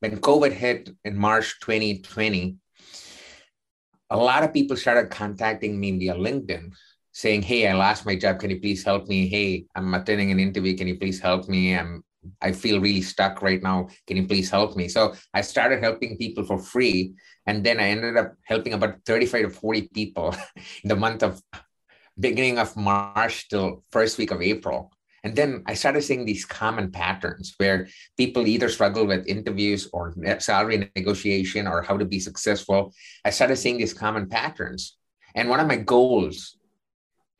when COVID hit in March 2020, a lot of people started contacting me via LinkedIn saying, Hey, I lost my job. Can you please help me? Hey, I'm attending an interview. Can you please help me? I'm I feel really stuck right now. Can you please help me? So I started helping people for free. And then I ended up helping about 35 to 40 people in the month of beginning of March till first week of April. And then I started seeing these common patterns where people either struggle with interviews or salary negotiation or how to be successful. I started seeing these common patterns. And one of my goals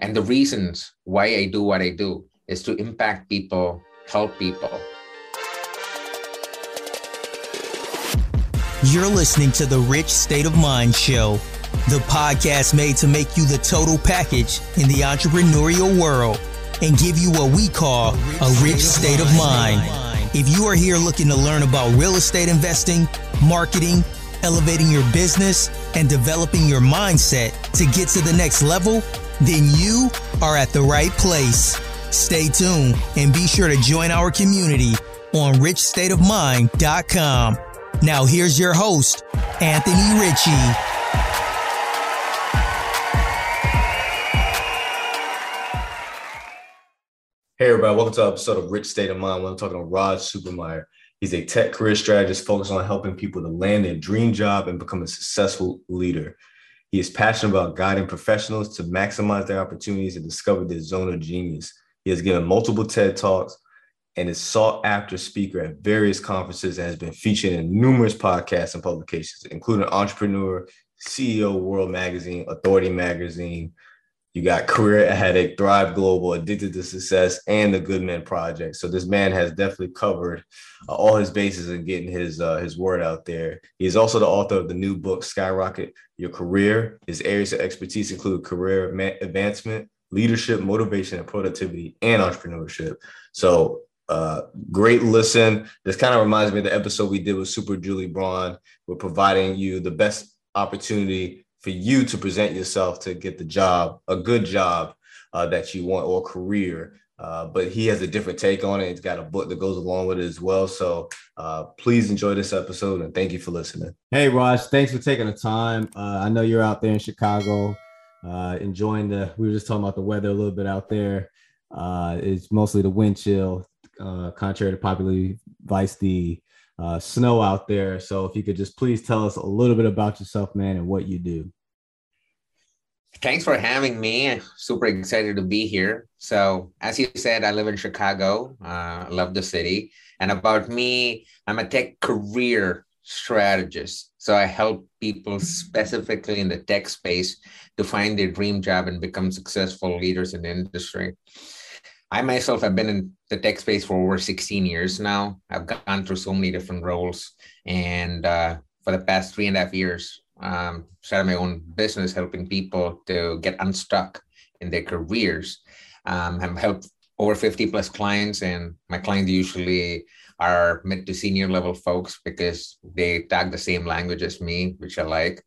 and the reasons why I do what I do is to impact people help people. You're listening to the Rich State of Mind Show, the podcast made to make you the total package in the entrepreneurial world and give you what we call a rich state of mind. If you are here looking to learn about real estate investing, marketing, elevating your business, and developing your mindset to get to the next level, then you are at the right place. Stay tuned and be sure to join our community on richstateofmind.com. Now, here's your host, Anthony Ritchie. Hey, everybody, welcome to an episode of Rich State of Mind. I'm talking to Raj Subrameyer. He's a tech career strategist focused on helping people to land their dream job and become a successful leader. He is passionate about guiding professionals to maximize their opportunities and discover their zone of genius. He has given multiple TED Talks and is sought after speaker at various conferences and has been featured in numerous podcasts and publications, including Entrepreneur, CEO World Magazine, Authority Magazine. You got Career Addict, Thrive Global, Addicted to Success, and the Good Men Project. So this man has definitely covered uh, all his bases in getting his uh, his word out there. He is also the author of the new book Skyrocket Your Career. His areas of expertise include career advancement, leadership, motivation, and productivity, and entrepreneurship. So, uh, great listen. This kind of reminds me of the episode we did with Super Julie Braun. We're providing you the best opportunity for you to present yourself to get the job, a good job uh, that you want or career. Uh, but he has a different take on it. He's got a book that goes along with it as well. So uh, please enjoy this episode and thank you for listening. Hey, Raj, thanks for taking the time. Uh, I know you're out there in Chicago uh, enjoying the. We were just talking about the weather a little bit out there. Uh, it's mostly the wind chill, contrary to popular advice, the uh, snow out there. So if you could just please tell us a little bit about yourself, man, and what you do. Thanks for having me. Super excited to be here. So, as you said, I live in Chicago. Uh, I love the city. And about me, I'm a tech career strategist. So I help people specifically in the tech space to find their dream job and become successful leaders in the industry. I myself have been in the tech space for over 16 years now. I've gone through so many different roles. And uh, for the past three and a half years, um, started my own business helping people to get unstuck in their careers. Um, I've helped over 50 plus clients, and my clients usually are mid to senior level folks because they talk the same language as me, which I like.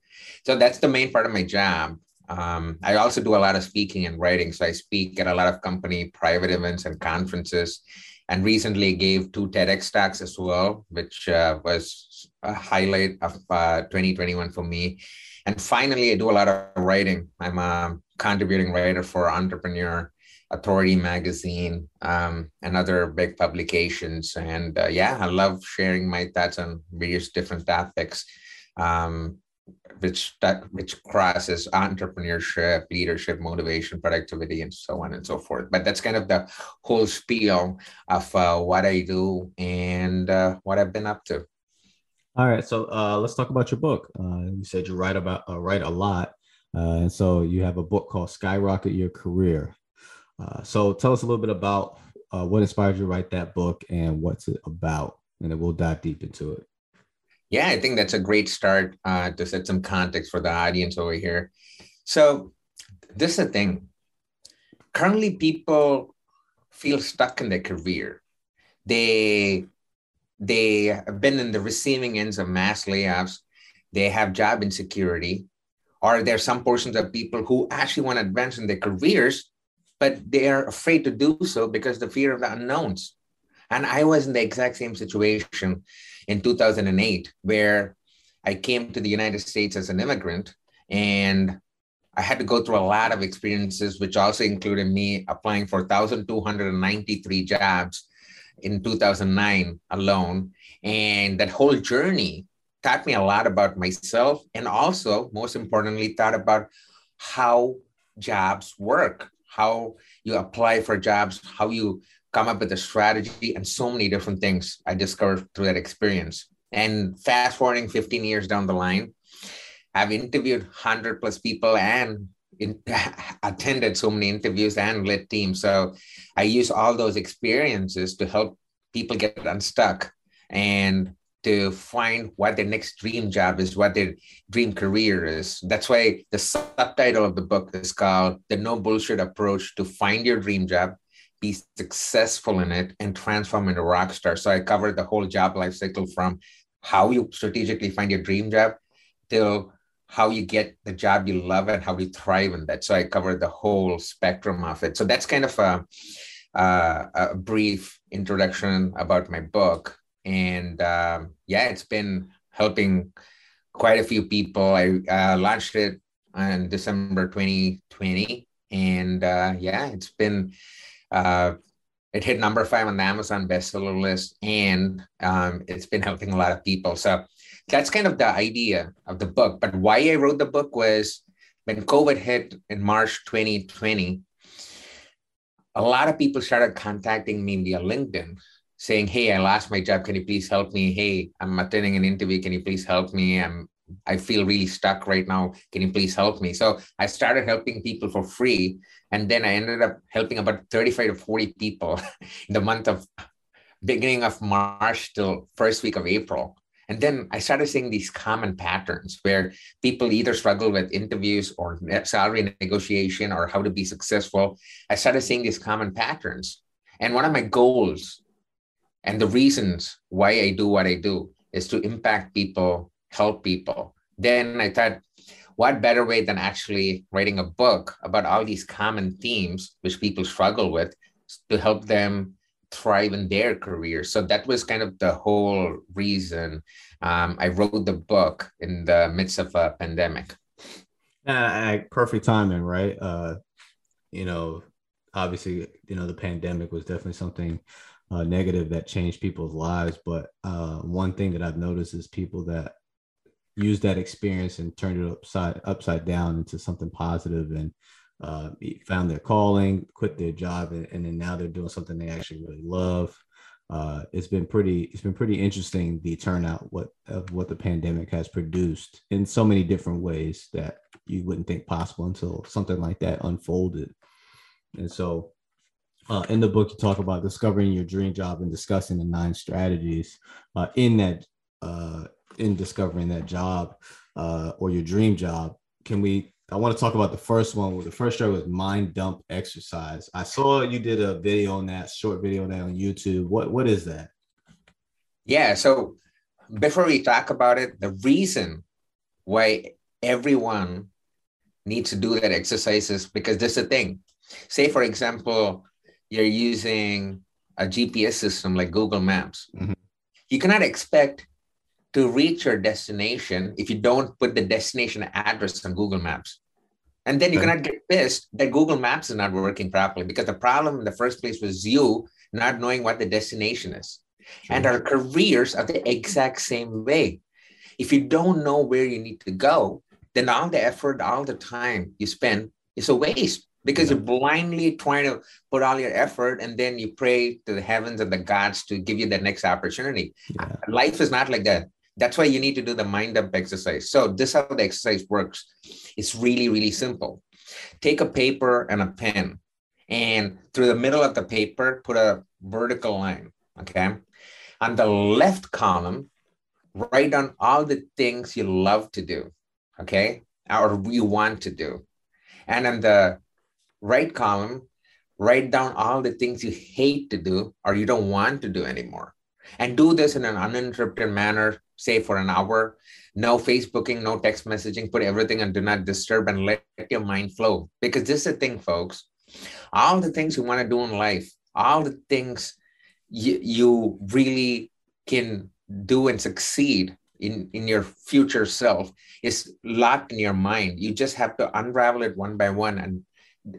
So that's the main part of my job. Um, I also do a lot of speaking and writing. So I speak at a lot of company private events and conferences, and recently gave two TEDx talks as well, which uh, was a highlight of uh, 2021 for me. And finally, I do a lot of writing. I'm a contributing writer for Entrepreneur Authority Magazine, um, and other big publications. And uh, yeah, I love sharing my thoughts on various different topics, um, which that which crosses entrepreneurship, leadership, motivation, productivity, and so on and so forth. But that's kind of the whole spiel of uh, what I do and uh, what I've been up to. All right, so uh, let's talk about your book. Uh, you said you write about uh, write a lot, uh, and so you have a book called "Skyrocket Your Career." So tell us a little bit about what inspired you to write that book and what's it about, and then we'll dive deep into it. Yeah, I think that's a great start uh, to set some context for the audience over here. So this is the thing. Currently, people feel stuck in their career. They they have been in the receiving ends of mass layoffs. They have job insecurity, or there some portions of people who actually want to advance in their careers, but they are afraid to do so because the fear of the unknowns. And I was in the exact same situation. in 2008, where I came to the United States as an immigrant and I had to go through a lot of experiences, which also included me applying for 1,293 jobs in 2009 alone. And that whole journey taught me a lot about myself and also, most importantly, taught about how jobs work, how you apply for jobs, how you come up with a strategy, and so many different things I discovered through that experience. And fast forwarding 15 years down the line, I've interviewed 100 plus people and in, attended so many interviews and led teams. So I use all those experiences to help people get unstuck and to find what their next dream job is, what their dream career is. That's why the subtitle of the book is called The No Bullshit Approach to Find Your Dream Job, Be Successful in It, and Transform into a rock star. So I covered the whole job life cycle from how you strategically find your dream job till how you get the job you love and how you thrive in that. So I covered the whole spectrum of it. So that's kind of a, a, a brief introduction about my book. And um, yeah, it's been helping quite a few people. I uh, launched it in December 2020. And uh, yeah, it's been, uh, it hit number five on the Amazon bestseller list. And um, it's been helping a lot of people. So that's kind of the idea of the book. But why I wrote the book was when COVID hit in March 2020, a lot of people started contacting me via LinkedIn saying, Hey, I lost my job. Can you please help me? Hey, I'm attending an interview. Can you please help me? I'm I feel really stuck right now. Can you please help me? So I started helping people for free. And then I ended up helping about 35 to 40 people in the month of beginning of March till first week of April. And then I started seeing these common patterns where people either struggle with interviews or salary negotiation or how to be successful. I started seeing these common patterns. And one of my goals and the reasons why I do what I do is to impact people, help people. Then I thought, what better way than actually writing a book about all these common themes which people struggle with to help them thrive in their career. So that was kind of the whole reason um, I wrote the book in the midst of a pandemic. Uh, perfect timing, right? Uh, you know, obviously, you know, the pandemic was definitely something uh, negative that changed people's lives. But uh, one thing that I've noticed is people that use that experience and turned it upside upside down into something positive and uh, found their calling, quit their job, and, and, then now they're doing something they actually really love. Uh, it's been pretty it's been pretty interesting the turnout what of what the pandemic has produced in so many different ways that you wouldn't think possible until something like that unfolded. And so, uh, in the book, you talk about discovering your dream job and discussing the nine strategies uh, in that uh, in discovering that job uh, or your dream job. Can we I want to talk about the first one. The first show was mind dump exercise. I saw you did a video on that, short video on that on YouTube. What what is that? Yeah. So before we talk about it, the reason why everyone needs to do that exercise is because this is a thing. Say, for example, you're using a GPS system like Google Maps. Mm-hmm. You cannot expect to reach your destination if you don't put the destination address on Google Maps. And then you cannot get pissed that Google Maps is not working properly because the problem in the first place was you not knowing what the destination is. Sure. And our careers are the exact same way. If you don't know where you need to go, then all the effort, all the time you spend is a waste because yeah. you're blindly trying to put all your effort and then you pray to the heavens and the gods to give you the next opportunity. Yeah. Life is not like that. That's why you need to do the mind dump exercise. So this how the exercise works. It's really, really simple. Take a paper and a pen and through the middle of the paper, put a vertical line, okay? On the left column, write down all the things you love to do, okay? Or you want to do. And on the right column, write down all the things you hate to do or you don't want to do anymore. And do this in an uninterrupted manner say for an hour. No Facebooking, no text messaging, put everything on do not disturb and let your mind flow. Because this is the thing, folks. All the things you want to do in life, all the things you, you really can do and succeed in, in your future self is locked in your mind. You just have to unravel it one by one. And,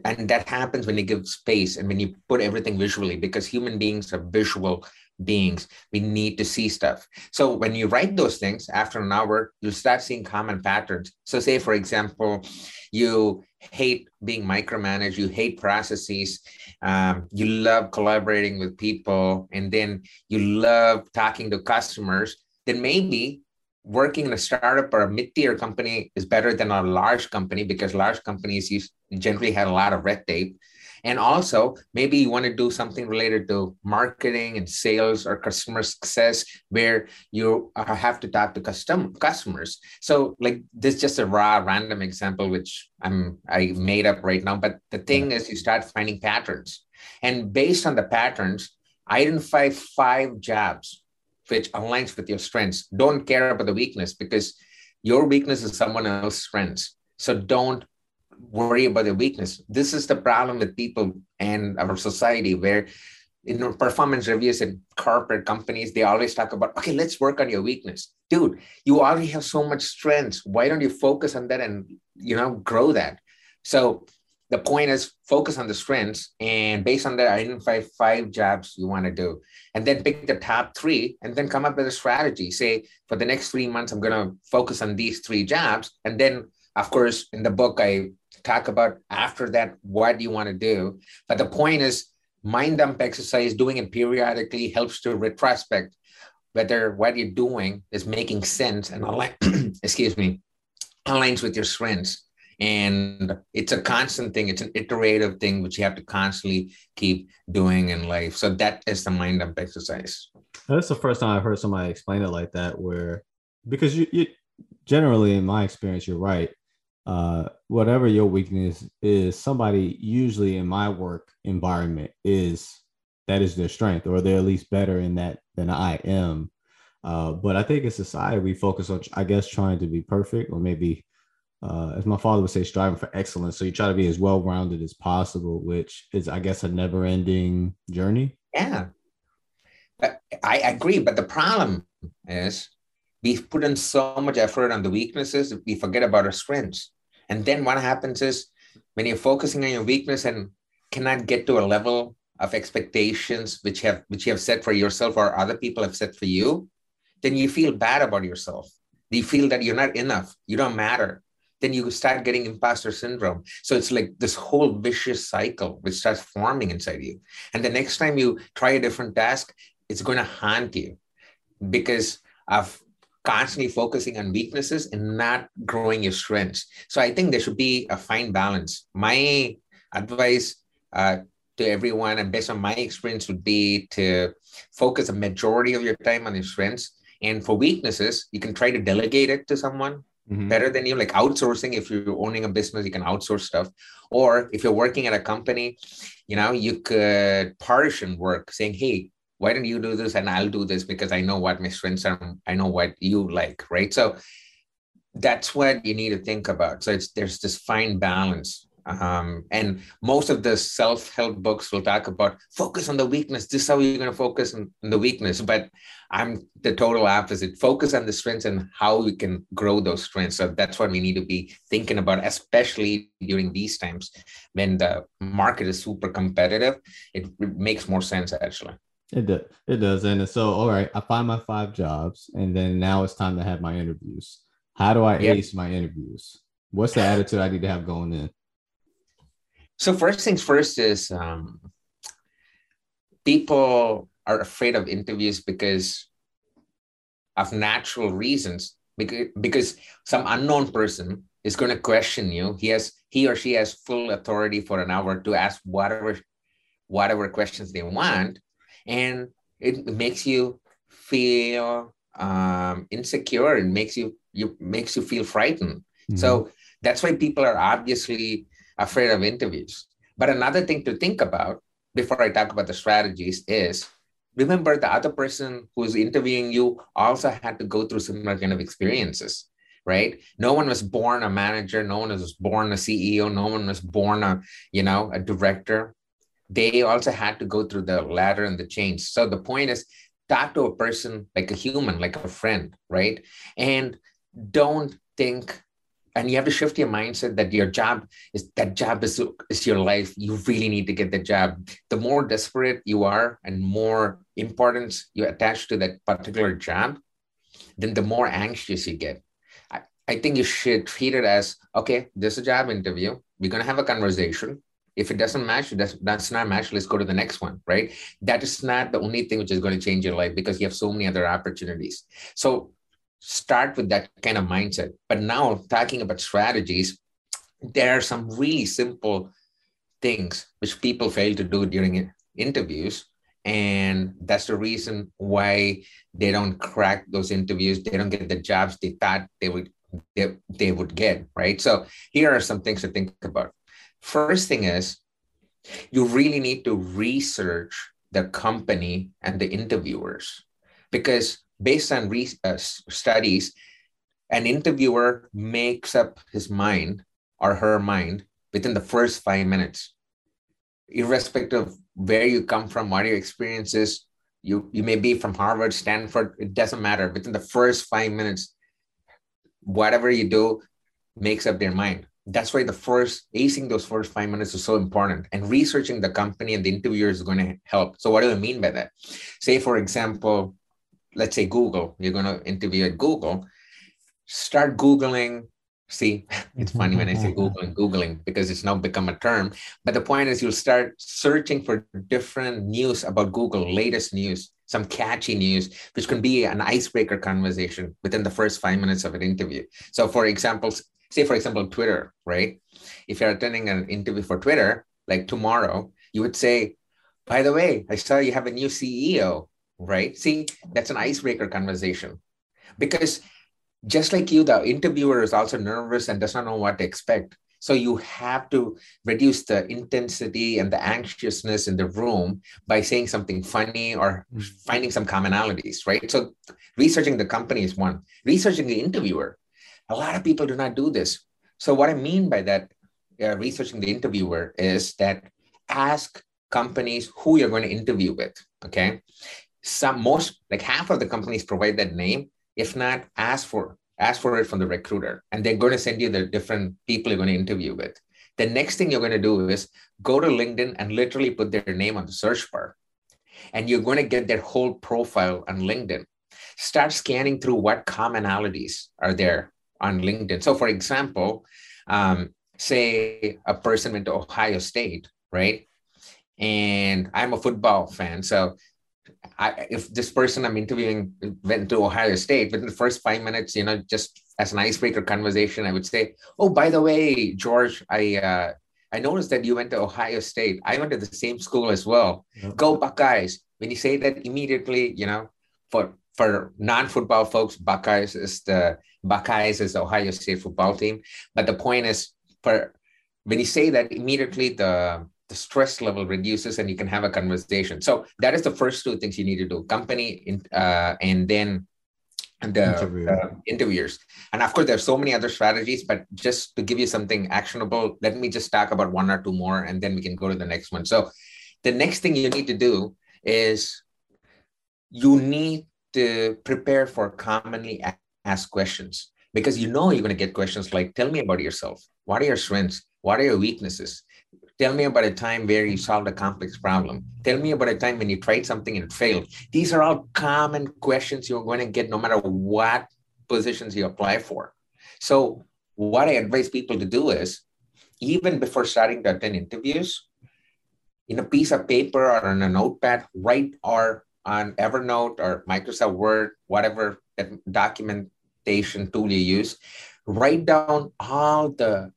and that happens when you give space and when you put everything visually, because human beings are visual beings. We need to see stuff. So when you write those things after an hour, you'll start seeing common patterns. So, say, for example, you hate being micromanaged, you hate processes, um, you love collaborating with people, and then you love talking to customers, then maybe working in a startup or a mid-tier company is better than a large company because large companies generally have a lot of red tape and also maybe you want to do something related to marketing and sales or customer success where you uh, have to talk to custom customers so like this is just a raw random example which i'm i made up right now but the thing is you start finding patterns and based on the patterns identify five jobs which aligns with your strengths. Don't care about the weakness because your weakness is someone else's strengths. So don't worry about the weakness. This is the problem with people and our society where in performance reviews and corporate companies, they always talk about, okay, let's work on your weakness. Dude, you already have so much strengths. Why don't you focus on that and you know grow that? So the point is focus on the strengths and based on that identify five jobs you want to do and then pick the top three and then come up with a strategy say for the next three months i'm going to focus on these three jobs and then of course in the book i talk about after that what you want to do? But the point is mind dump exercise doing it periodically helps to retrospect whether what you're doing is making sense and align, excuse me aligns with your strengths. And it's a constant thing it's an iterative thing which you have to constantly keep doing in life. So that is the mind dump exercise. That's the first time i've heard somebody explain it like that where because you, you generally in my experience you're right uh, whatever your weakness is somebody usually in my work environment is that is their strength or they're at least better in that than i am uh, but i think in society we focus on i guess trying to be perfect or maybe uh, as my father would say, striving for excellence. So you try to be as well rounded as possible, which is, I guess, a never ending journey. Yeah. I agree. But the problem is we've put in so much effort on the weaknesses, we forget about our strengths. And then what happens is when you're focusing on your weakness and cannot get to a level of expectations which have which you have set for yourself or other people have set for you, then you feel bad about yourself. You feel that you're not enough, you don't matter then you start getting imposter syndrome. So it's like this whole vicious cycle which starts forming inside you. And the next time you try a different task, it's going to haunt you because of constantly focusing on weaknesses and not growing your strengths. So I think there should be a fine balance. My advice uh, to everyone, and based on my experience, would be to focus a majority of your time on your strengths. And for weaknesses, you can try to delegate it to someone mm-hmm. better than you like outsourcing if you're owning a business you can outsource stuff or if you're working at a company you know you could partition work saying hey why don't you do this and i'll do this because i know what my strengths are i know what you like right? So that's what you need to think about. So it's there's this fine balance um, and most of the self-help books will talk about focus on the weakness. This is how you're going to focus on, on, the weakness but i'm the total opposite. Focus on the strengths and how we can grow those strengths. So that's what we need to be thinking about especially during these times when the market is super competitive. It, it makes more sense actually it does it does and so all right i find my five jobs and then now it's time to have my interviews how do i yep. ace my interviews what's the attitude i need to have going in so first things first is um, people are afraid of interviews because of natural reasons. Because, because some unknown person is going to question you. He has he or she has full authority for an hour to ask whatever whatever questions they want, and it makes you feel um, insecure. It makes you you makes you feel frightened. Mm-hmm. So that's why people are obviously afraid of interviews. But another thing to think about before I talk about the strategies is remember the other person who's interviewing you also had to go through similar kind of experiences right no one was born a manager no one was born a ceo no one was born a you know a director they also had to go through the ladder and the chains. So the point is talk to a person like a human, like a friend, right? And don't think and you have to shift your mindset that your job is that job is, is your life. You really need to get the job. The more desperate you are and more importance you attach to that particular job then the more anxious you get. I, I think you should treat it as okay this is a job interview. We're going to have a conversation if it doesn't match that's, that's not match let's go to the next one right that is not the only thing which is going to change your life because you have so many other opportunities so start with that kind of mindset. But now, talking about strategies, there are some really simple things which people fail to do during interviews. And that's the reason why they don't crack those interviews. They don't get the jobs they thought they would they, they would get, right? So here are some things to think about. First thing is you really need to research the company and the interviewers because based on re- uh, studies, an interviewer makes up his mind or her mind within the first five minutes, irrespective of where you come from, what your experience is. You, you may be from Harvard, Stanford, it doesn't matter. Within the first five minutes, whatever you do makes up their mind. That's why the first acing those first five minutes is so important. And researching the company and the interviewer is going to help. So, what do I mean by that? Say, for example, let's say Google, you're going to interview at Google, start Googling. See, it's funny when I say Googling, Googling, because it's now become a term. But the point is, you'll start searching for different news about Google, latest news, some catchy news, which can be an icebreaker conversation within the first five minutes of an interview. So, for example, say, for example, Twitter, right? If you're attending an interview for Twitter, like tomorrow, you would say, by the way, I saw you have a new CEO right? See, that's an icebreaker conversation because just like you, the interviewer is also nervous and does not know what to expect. So you have to reduce the intensity and the anxiousness in the room by saying something funny or mm. finding some commonalities, right? So researching the company is one. Researching the interviewer, a lot of people do not do this. So what I mean by that, uh, researching the interviewer is that ask companies who you're going to interview with. Okay, some most like half of the companies provide that name if not ask for ask for it from the recruiter and they're going to send you the different people you're going to interview with the next thing you're going to do is go to linkedin and literally put their name on the search bar and you're going to get their whole profile on linkedin start scanning through what commonalities are there on linkedin so for example um, say a person went to ohio state right and i'm a football fan so I, if this person I'm interviewing went to Ohio State, within the first five minutes, you know, just as an icebreaker conversation, I would say, "Oh, by the way, George, I uh, I noticed that you went to Ohio State. I went to the same school as well. Go Buckeyes!" When you say that immediately, you know, for for non-football folks, Buckeyes is the Buckeyes is the Ohio State football team. But the point is, for when you say that immediately, the the stress level reduces and you can have a conversation so that is the first two things you need to do company in, uh, and then the Interview. uh, interviewers and of course there's so many other strategies but just to give you something actionable let me just talk about one or two more and then we can go to the next one so the next thing you need to do is you need to prepare for commonly asked questions because you know you're going to get questions like tell me about yourself what are your strengths what are your weaknesses Tell me about a time where you solved a complex problem. Tell me about a time when you tried something and it failed. These are all common questions you're going to get no matter what positions you apply for. So, what I advise people to do is, even before starting to attend interviews, in a piece of paper or on a notepad, write or on Evernote or Microsoft Word, whatever documentation tool you use, write down all the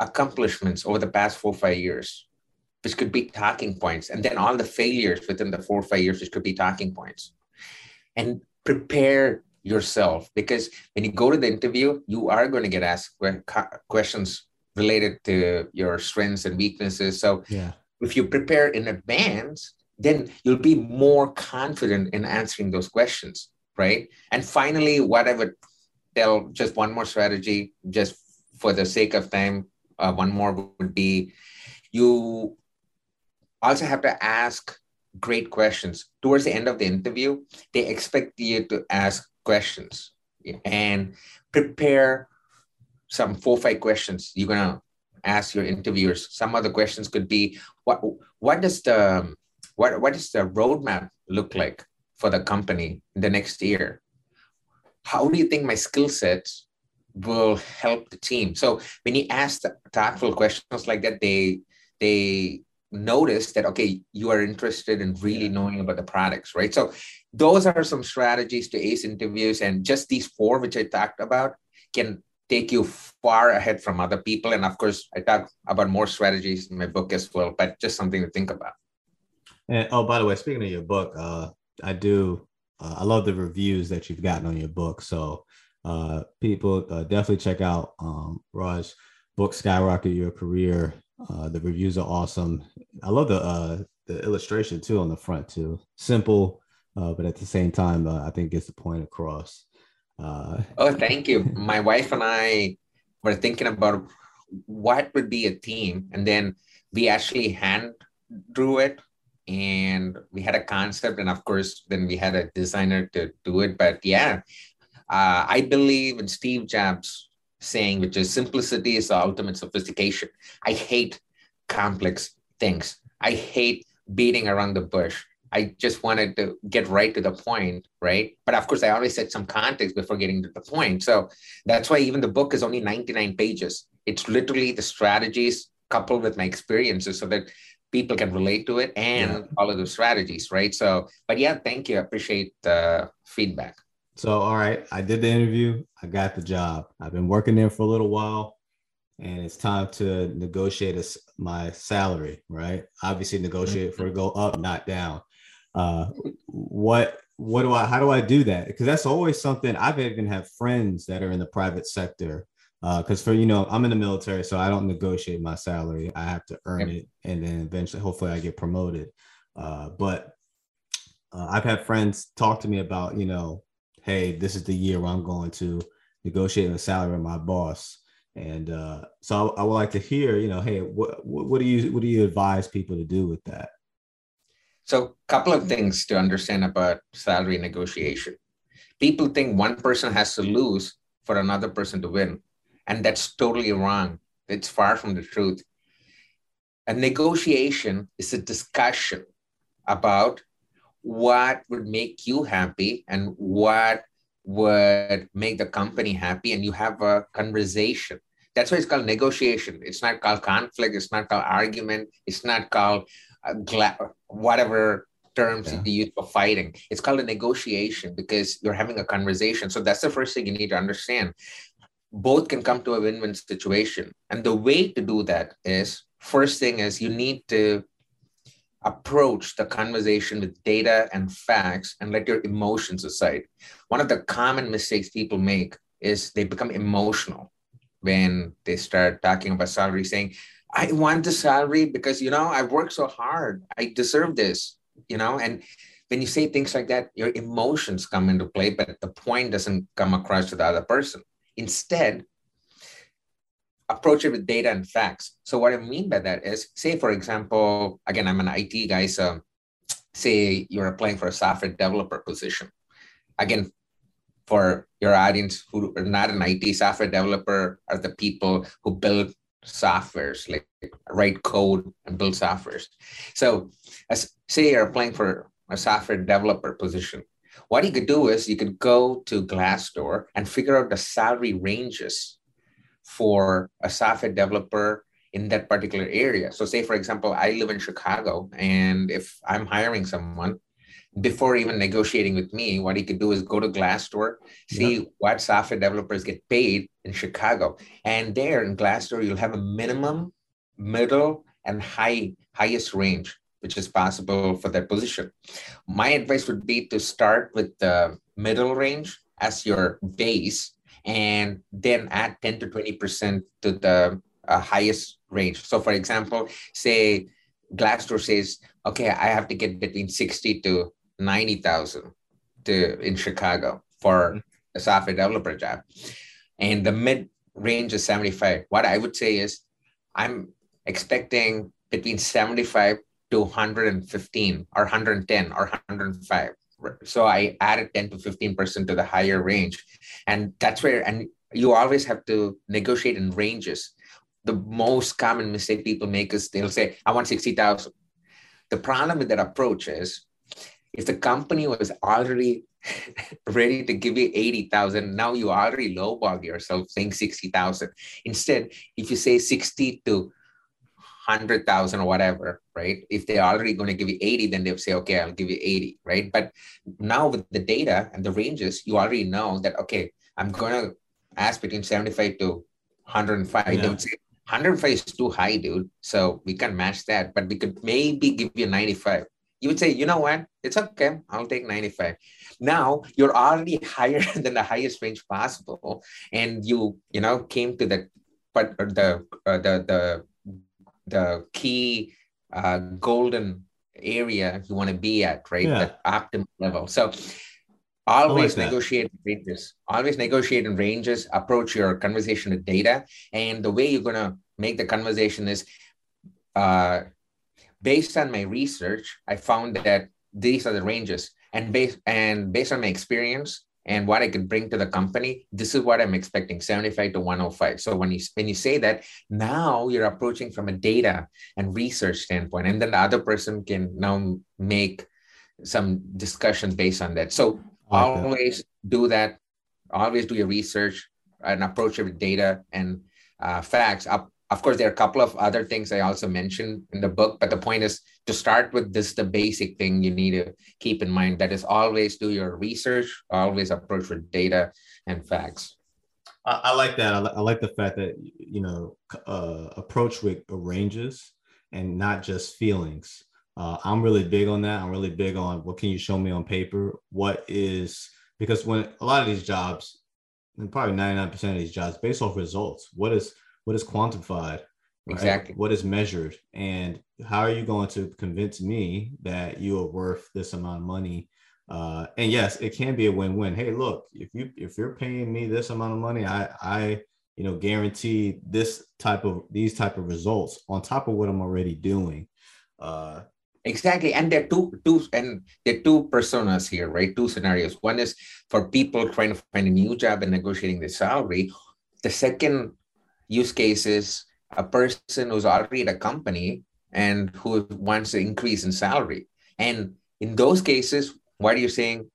accomplishments over the past four five years. Which could be talking points and then all the failures within the four or five years which could be talking points. And prepare yourself because when you go to the interview you are going to get asked questions related to your strengths and weaknesses. So yeah. if you prepare in advance then you'll be more confident in answering those questions right and finally what i would tell just one more strategy just for the sake of time uh, one more would be you also have to ask great questions. Towards the end of the interview, they expect you to ask questions and prepare some four five questions you're gonna ask your interviewers. Some other questions could be what what does the what what does the roadmap look like for the company in the next year? How do you think my skill sets will help the team? So when you ask thoughtful questions like that, they they notice that okay you are interested in really knowing about the products right so those are some strategies to ace interviews and just these four which i talked about can take you far ahead from other people and of course i talk about more strategies in my book as well but just something to think about and oh by the way speaking of your book uh i do uh, i love the reviews that you've gotten on your book so uh people uh, definitely check out um raj book skyrocket your career uh, the reviews are awesome. I love the uh, the illustration too on the front too. Simple, uh, but at the same time, I think gets the point across. Uh, oh, thank you. My wife and I were thinking about what would be a theme, and then we actually hand drew it, and we had a concept, and of course, then we had a designer to do it. But yeah, uh, I believe in Steve Jobs saying, which is simplicity is the ultimate sophistication. I hate complex things. I hate beating around the bush. I just wanted to get right to the point, right? But of course, I always set some context before getting to the point. So that's why even the book is only 99 pages. It's literally the strategies coupled with my experiences so that people can relate to it and yeah. follow the strategies, right? So, but yeah, thank you. I appreciate the feedback. So, all right, I did the interview. I got the job. I've been working there for a little while, and it's time to negotiate a, my salary. Right? Obviously, negotiate for to go up, not down. Uh, what what do I? How do I do that? Because that's always something. I've even have friends that are in the private sector. Because uh, for you know, I'm in the military, so I don't negotiate my salary. I have to earn yep. it, and then eventually, hopefully, I get promoted. Uh, but uh, I've had friends talk to me about you know hey, this is the year where I'm going to negotiate a salary with my boss. And uh, so I, I, would like to hear, you know, hey, what, what do you what do you advise people to do with that? So, a couple of things to understand about salary negotiation. People think one person has to lose for another person to win, and that's totally wrong. It's far from the truth. A negotiation is a discussion about what would make you happy and what would make the company happy. And you have a conversation. That's why it's called negotiation. It's not called conflict. It's not called argument. It's not called uh, whatever terms yeah. you use for fighting. It's called a negotiation because you're having a conversation. So that's the first thing you need to understand both can come to a win-win situation and the way to do that is first thing is you need to approach the conversation with data and facts and let your emotions aside. One of the common mistakes people make is they become emotional when they start talking about salary, saying, I want the salary because, you know, I've worked so hard. I deserve this, you know, and when you say things like that, your emotions come into play, but the point doesn't come across to the other person. Instead, approach it with data and facts. So what I mean by that is, say for example, again, I'm an IT guy, so say you're applying for a software developer position. Again, for your audience who are not an IT software developer are the people who build softwares, like write code and build softwares. So as say you're applying for a software developer position, what you could do is you could go to Glassdoor and figure out the salary ranges for a software developer in that particular area. So, say for example, I live in Chicago, and if I'm hiring someone, before even negotiating with me, what he could do is go to Glassdoor, see yeah. what software developers get paid in Chicago, and there in Glassdoor you'll have a minimum, middle, and high highest range which is possible for that position. My advice would be to start with the middle range as your base and then add 10 to 20% to the uh, highest range. So, for example, say Glassdoor says, okay, I have to get between 60 to 90,000 to in Chicago for mm-hmm. a software developer job. And the mid range is 75. What I would say is I'm expecting between 75 to to 115 or 110 or 105 so i added 10 to 15% to the higher range. And that's where and you always have to negotiate in ranges. The most common mistake people make is they'll say i want 60000 the problem with that approach is if the company was already ready to give you 80,000, now you already lowball yourself saying 60,000. Instead, if you say 60 to 100,000 or whatever, right? If they're already going to give you 80, then they'll say, okay, I'll give you 80, right? But now with the data and the ranges, you already know that, okay, I'm going to ask between 75 to 105. Yeah. They would say 105 is too high, dude. So we can match that, but we could maybe give you 95. You would say, you know what? It's okay. I'll take 95. Now you're already higher than the highest range possible. And you, you know, came to the but the uh, the the the key uh, golden area you want to be at, right? Yeah. The optimal level. So always like negotiate ranges. Always negotiate in ranges. Approach your conversation with data, and the way you're gonna make the conversation is, uh, based on my research, I found that these are the ranges, and based and based on my experience, and what I could bring to the company, this is what I'm expecting 75 to 105. So when you when you say that, now you're approaching from a data and research standpoint, and then the other person can now make some discussion based on that. So always do that. Always do your research and approach it with data and uh, facts. Up, of course, there are a couple of other things I also mentioned in the book, but the point is to start with this the basic thing you need to keep in mind that is always do your research always approach with data and facts. I, I like that. I, I, like the fact that you know uh, approach with ranges and not just feelings. Uh, i'm really big on that. I'm really big on what can you show me on paper? What is because when a lot of these jobs and probably 99% of these jobs based off results what is what is quantified Right? Exactly. What is measured, and how are you going to convince me that you are worth this amount of money? Uh, and yes, it can be a win-win. Hey, look, if you if you're paying me this amount of money, I I you know guarantee this type of these type of results on top of what I'm already doing. Uh, exactly and there are two two and there are two personas here right two scenarios one is for people trying to find a new job and negotiating the salary the second use cases a person who's already at a company and who wants to increase in salary. And in those cases, what are you saying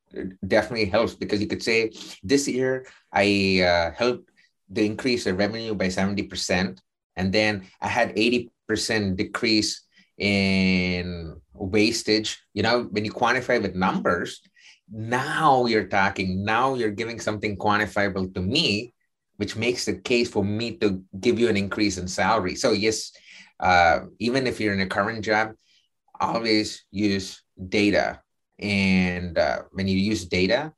definitely helps because you could say this year I uh, helped to increase the revenue by 70%. And then I had 80% decrease in wastage. You know, when you quantify with numbers, now you're talking, now you're giving something quantifiable to me which makes the case for me to give you an increase in salary. So yes, uh, even if you're in a current job, always use data. And uh, when you use data,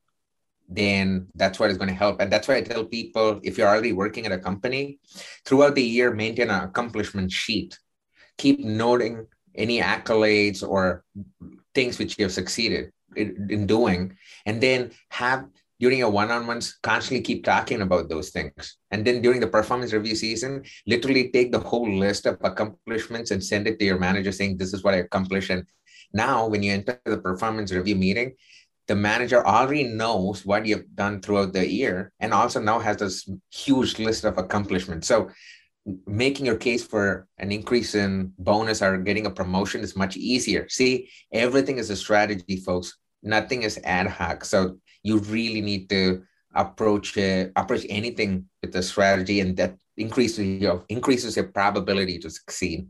then that's what is going to help. And that's why I tell people if you're already working at a company, throughout the year, maintain an accomplishment sheet. Keep noting any accolades or things which you have succeeded in, in doing, and then have during your one-on-ones constantly keep talking about those things. And then during the performance review season literally take the whole list of accomplishments and send it to your manager saying this is what i accomplished. And now when you enter the performance review meeting the manager already knows what you've done throughout the year and also now has this huge list of accomplishments. So making your case for an increase in bonus or getting a promotion is much easier. See everything is a strategy folks. Nothing is ad hoc. So you really need to approach uh, approach anything with a strategy, and that increases your increases your probability to succeed.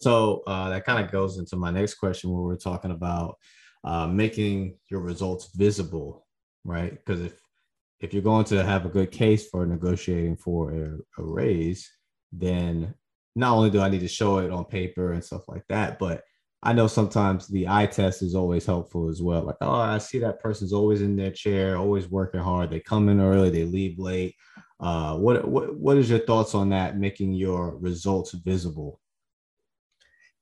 So uh, that kind of goes into my next question, where we're talking about uh, making your results visible, right? Because if if you're going to have a good case for negotiating for a, a raise, then not only do I need to show it on paper and stuff like that, but I know sometimes the eye test is always helpful as well. Like, oh, I see that person's always in their chair, always working hard. They come in early, they leave late. Uh, what what what is your thoughts on that? Making your results visible.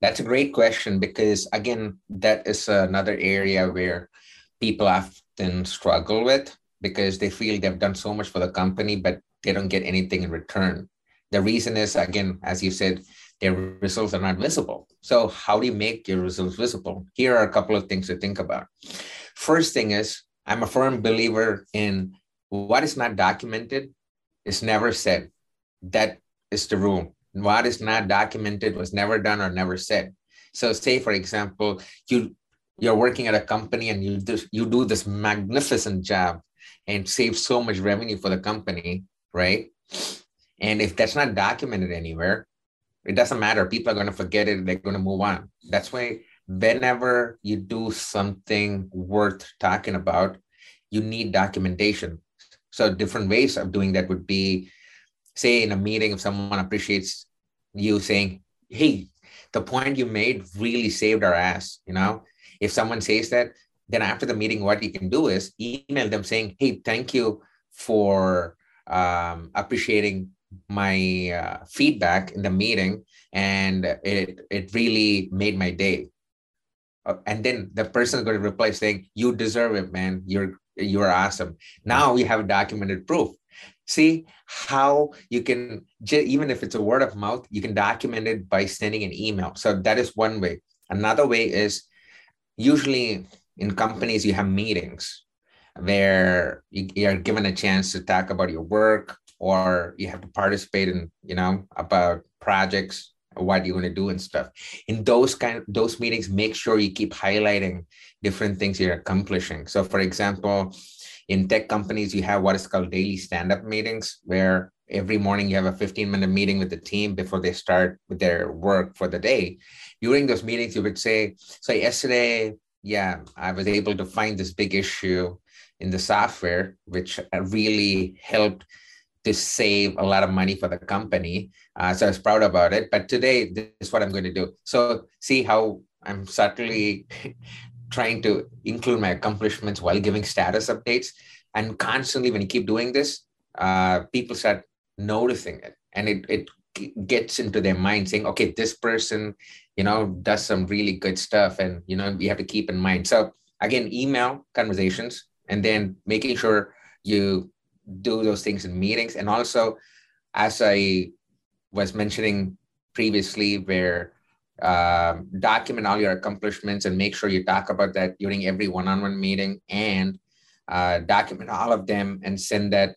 That's a great question because again, that is another area where people often struggle with because they feel they've done so much for the company, but they don't get anything in return. The reason is, again, as you said, their results are not visible. So, how do you make your results visible? Here are a couple of things to think about. First thing is, I'm a firm believer in what is not documented is never said. That is the rule. What is not documented was never done or never said. So, say for example, you you're working at a company and you do, you do this magnificent job and save so much revenue for the company, right? And if that's not documented anywhere, it doesn't matter. People are going to forget it. They're going to move on. That's why whenever you do something worth talking about, you need documentation. So different ways of doing that would be, say, in a meeting, if someone appreciates you saying, "Hey, the point you made really saved our ass," you know. If someone says that, then after the meeting, what you can do is email them saying, "Hey, thank you for um, appreciating my uh, feedback in the meeting, and it it really made my day." Uh, and then the person is going to reply saying, "You deserve it, man. You're you're awesome." Now we have documented proof. See how you can even if it's a word of mouth, you can document it by sending an email. So that is one way. Another way is usually in companies you have meetings where you are given a chance to talk about your work or you have to participate in you know about projects what you're going to do and stuff. In those kind of those meetings make sure you keep highlighting different things you're accomplishing. So for example in tech companies you have what is called daily stand-up meetings where every morning you have a 15 minute meeting with the team before they start with their work for the day. During those meetings you would say so yesterday yeah i was able to find this big issue in the software which really helped to save a lot of money for the company. Uh, so I was proud about it. But today, this is what I'm going to do. So see how I'm subtly trying to include my accomplishments while giving status updates. And constantly, when you keep doing this, uh, people start noticing it, and it it gets into their mind saying, okay, this person, you know, does some really good stuff, and you know, you have to keep in mind. So again, email conversations, and then making sure you do those things in meetings. And also, as I was mentioning previously, where um, document all your accomplishments and make sure you talk about that during every one-on-one meeting and uh, document all of them and send that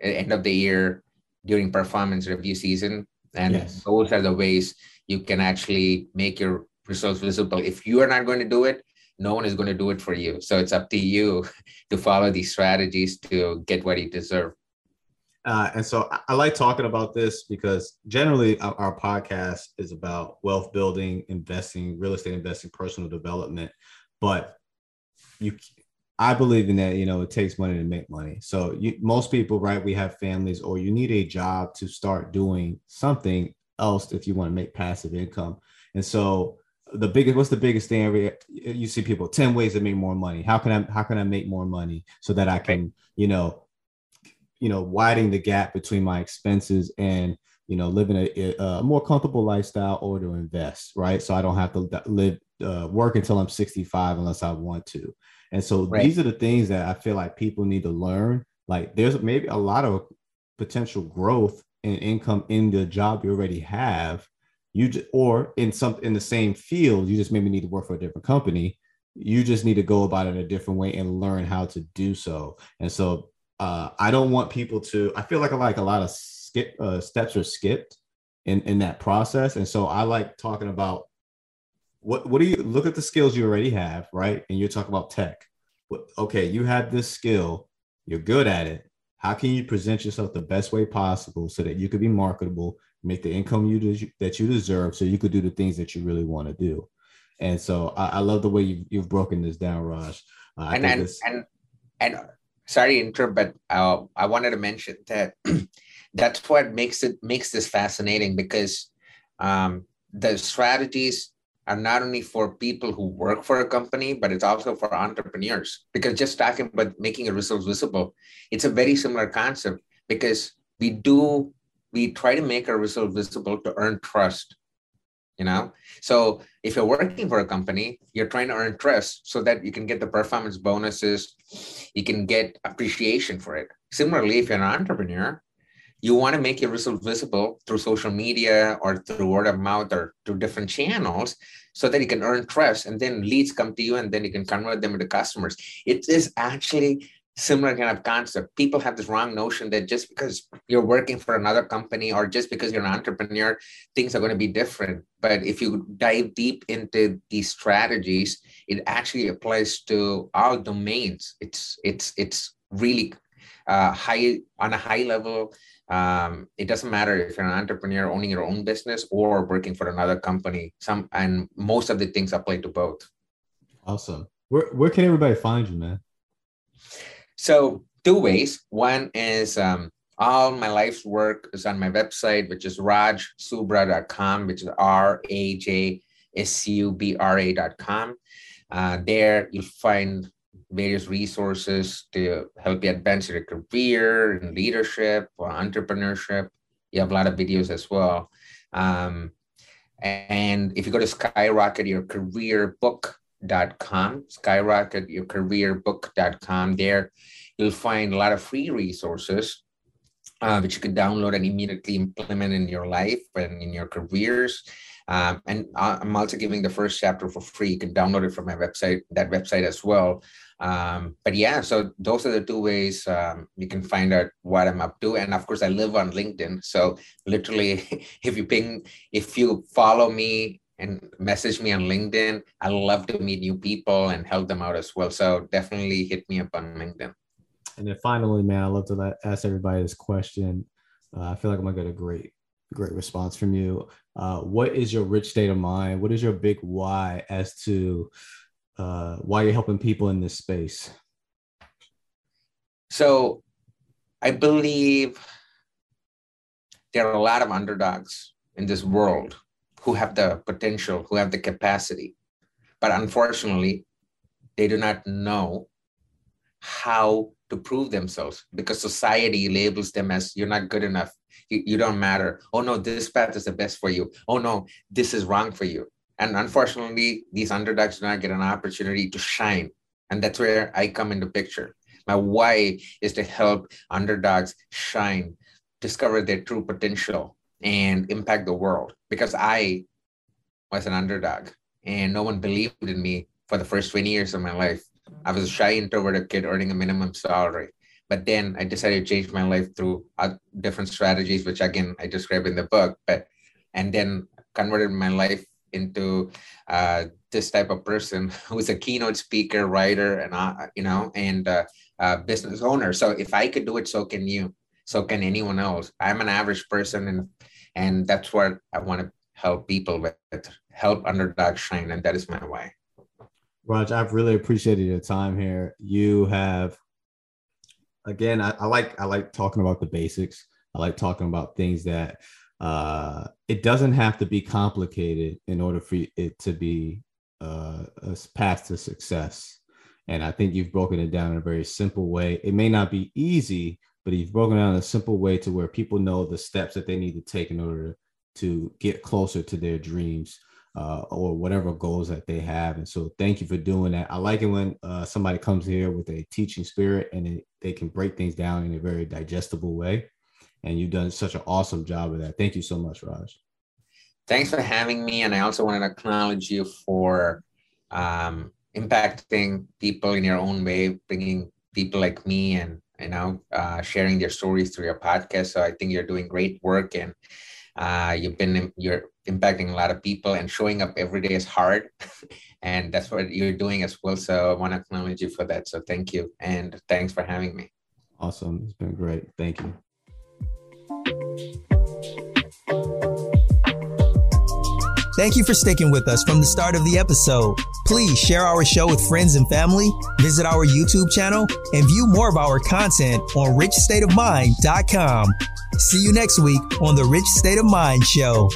at end of the year during performance review season. And yes. those are the ways you can actually make your results visible. If you are not going to do it, no one is going to do it for you. So it's up to you to follow these strategies to get what you deserve. Uh, and so I like talking about this because generally our, our, podcast is about wealth building, investing, real estate investing, personal development. But you, I believe in that. You know, it takes money to make money. So you, most people, right? We have families, or you need a job to start doing something else if you want to make passive income. And so the biggest what's the biggest thing you see people 10 ways to make more money. How can i how can i make more money so that i can you know you know widening the gap between my expenses and you know living a, a more comfortable lifestyle or to invest right? So i don't have to live uh, work until i'm 65 unless i want to. And so right. these are the things that i feel like people need to learn. Like there's maybe a lot of potential growth and income in the job you already have you just, or in some in the same field you just maybe need to work for a different company. You just need to go about it a different way and learn how to do so. And so uh, i don't want people to i feel like like a lot of skip uh, steps are skipped in in that process. And so i like talking about what what do you look at the skills you already have right? And you're talking about tech. Okay you have this skill. You're good at it. How can you present yourself the best way possible so that you could be marketable make the income you des- that you deserve so you could do the things that you really want to do and so I, I, love the way you've, you've broken this down raj uh, and and, this... and and sorry to interrupt but uh, i wanted to mention that that's what makes it makes this fascinating because um, the strategies are not only for people who work for a company, but it's also for entrepreneurs. Because just talking about making a result visible, it's a very similar concept because we do we try to make our result visible to earn trust you know? So if you're working for a company you're trying to earn trust so that you can get the performance bonuses you can get appreciation for it. Similarly if you're an entrepreneur you want to make your results visible through social media or through word of mouth or through different channels so that you can earn trust and then leads come to you and then you can convert them into customers. It is actually similar kind of concept. People have this wrong notion that just because you're working for another company or just because you're an entrepreneur things are going to be different. But if you dive deep into these strategies it actually applies to all domains. It's it's it's really uh, high on a high level um, it doesn't matter if you're an entrepreneur owning your own business or working for another company. Some and most of the things apply to both. Awesome. Where, where can everybody find you man so two ways one is um, all my life's work is on my website which is rajsubra.com which is r-a-j-s-u-b-r-a.com uh, there you'll find various resources to help you advance your career and leadership or entrepreneurship. You have a lot of videos as well. Um, and if you go to skyrocketyourcareerbook.com, skyrocketyourcareerbook.com, there you'll find a lot of free resources uh, which you can download and immediately implement in your life and in your careers. Um, and I'm also giving the first chapter for free. You can download it from my website, that website as well. Um, but yeah, so those are the two ways um, you can find out what I'm up to. And of course, I live on LinkedIn. So literally, if you ping, if you follow me and message me on LinkedIn, I love to meet new people and help them out as well. So definitely hit me up on LinkedIn. And then finally, man, I love to ask everybody this question. Uh, I feel like I'm gonna get a great, great response from you. Uh, what is your rich state of mind? What is your big why as to uh, why you're helping people in this space? So, I believe there are a lot of underdogs in this world who have the potential, who have the capacity, but unfortunately, they do not know how to prove themselves because society labels them as you're not good enough. You, you don't matter. Oh no this path is the best for you. Oh no this is wrong for you. And unfortunately, these underdogs do not get an opportunity to shine. And that's where I come into picture. My why is to help underdogs shine, discover their true potential, and impact the world. Because I was an underdog and no one believed in me for the first 20 years of my life. I was a shy, introverted kid earning a minimum salary. But then I decided to change my life through uh, different strategies, which again I describe in the book. But and then converted my life into uh, this type of person who's a keynote speaker, writer, and uh, you know, and uh, business owner. So if I could do it, so can you. So can anyone else. I'm an average person, and and that's what I want to help people with. Help underdog shine, and that is my way. Raj, I've really appreciated your time here. You have, again, I, I like I like talking about the basics. I like talking about things that uh, it doesn't have to be complicated in order for it to be uh, a path to success. And I think you've broken it down in a very simple way. It may not be easy, but you've broken down a simple way to where people know the steps that they need to take in order to get closer to their dreams uh, or whatever goals that they have. And so, thank you for doing that. I like it when uh, somebody comes here with a teaching spirit and it, they can break things down in a very digestible way and you've done such an awesome job of that. Thank you so much, Raj. Thanks for having me, and I also want to acknowledge you for um, impacting people in your own way, bringing people like me and you know uh, sharing their stories through your podcast. So I think you're doing great work, and uh, you've been you're impacting a lot of people, and showing up every day is hard, and that's what you're doing as well. So I want to acknowledge you for that. So thank you, and thanks for having me. Awesome, it's been great. Thank you. Thank you for sticking with us from the start of the episode. Please share our show with friends and family, visit our YouTube channel, and view more of our content on richstateofmind.com. See you next week on the Rich State of Mind Show.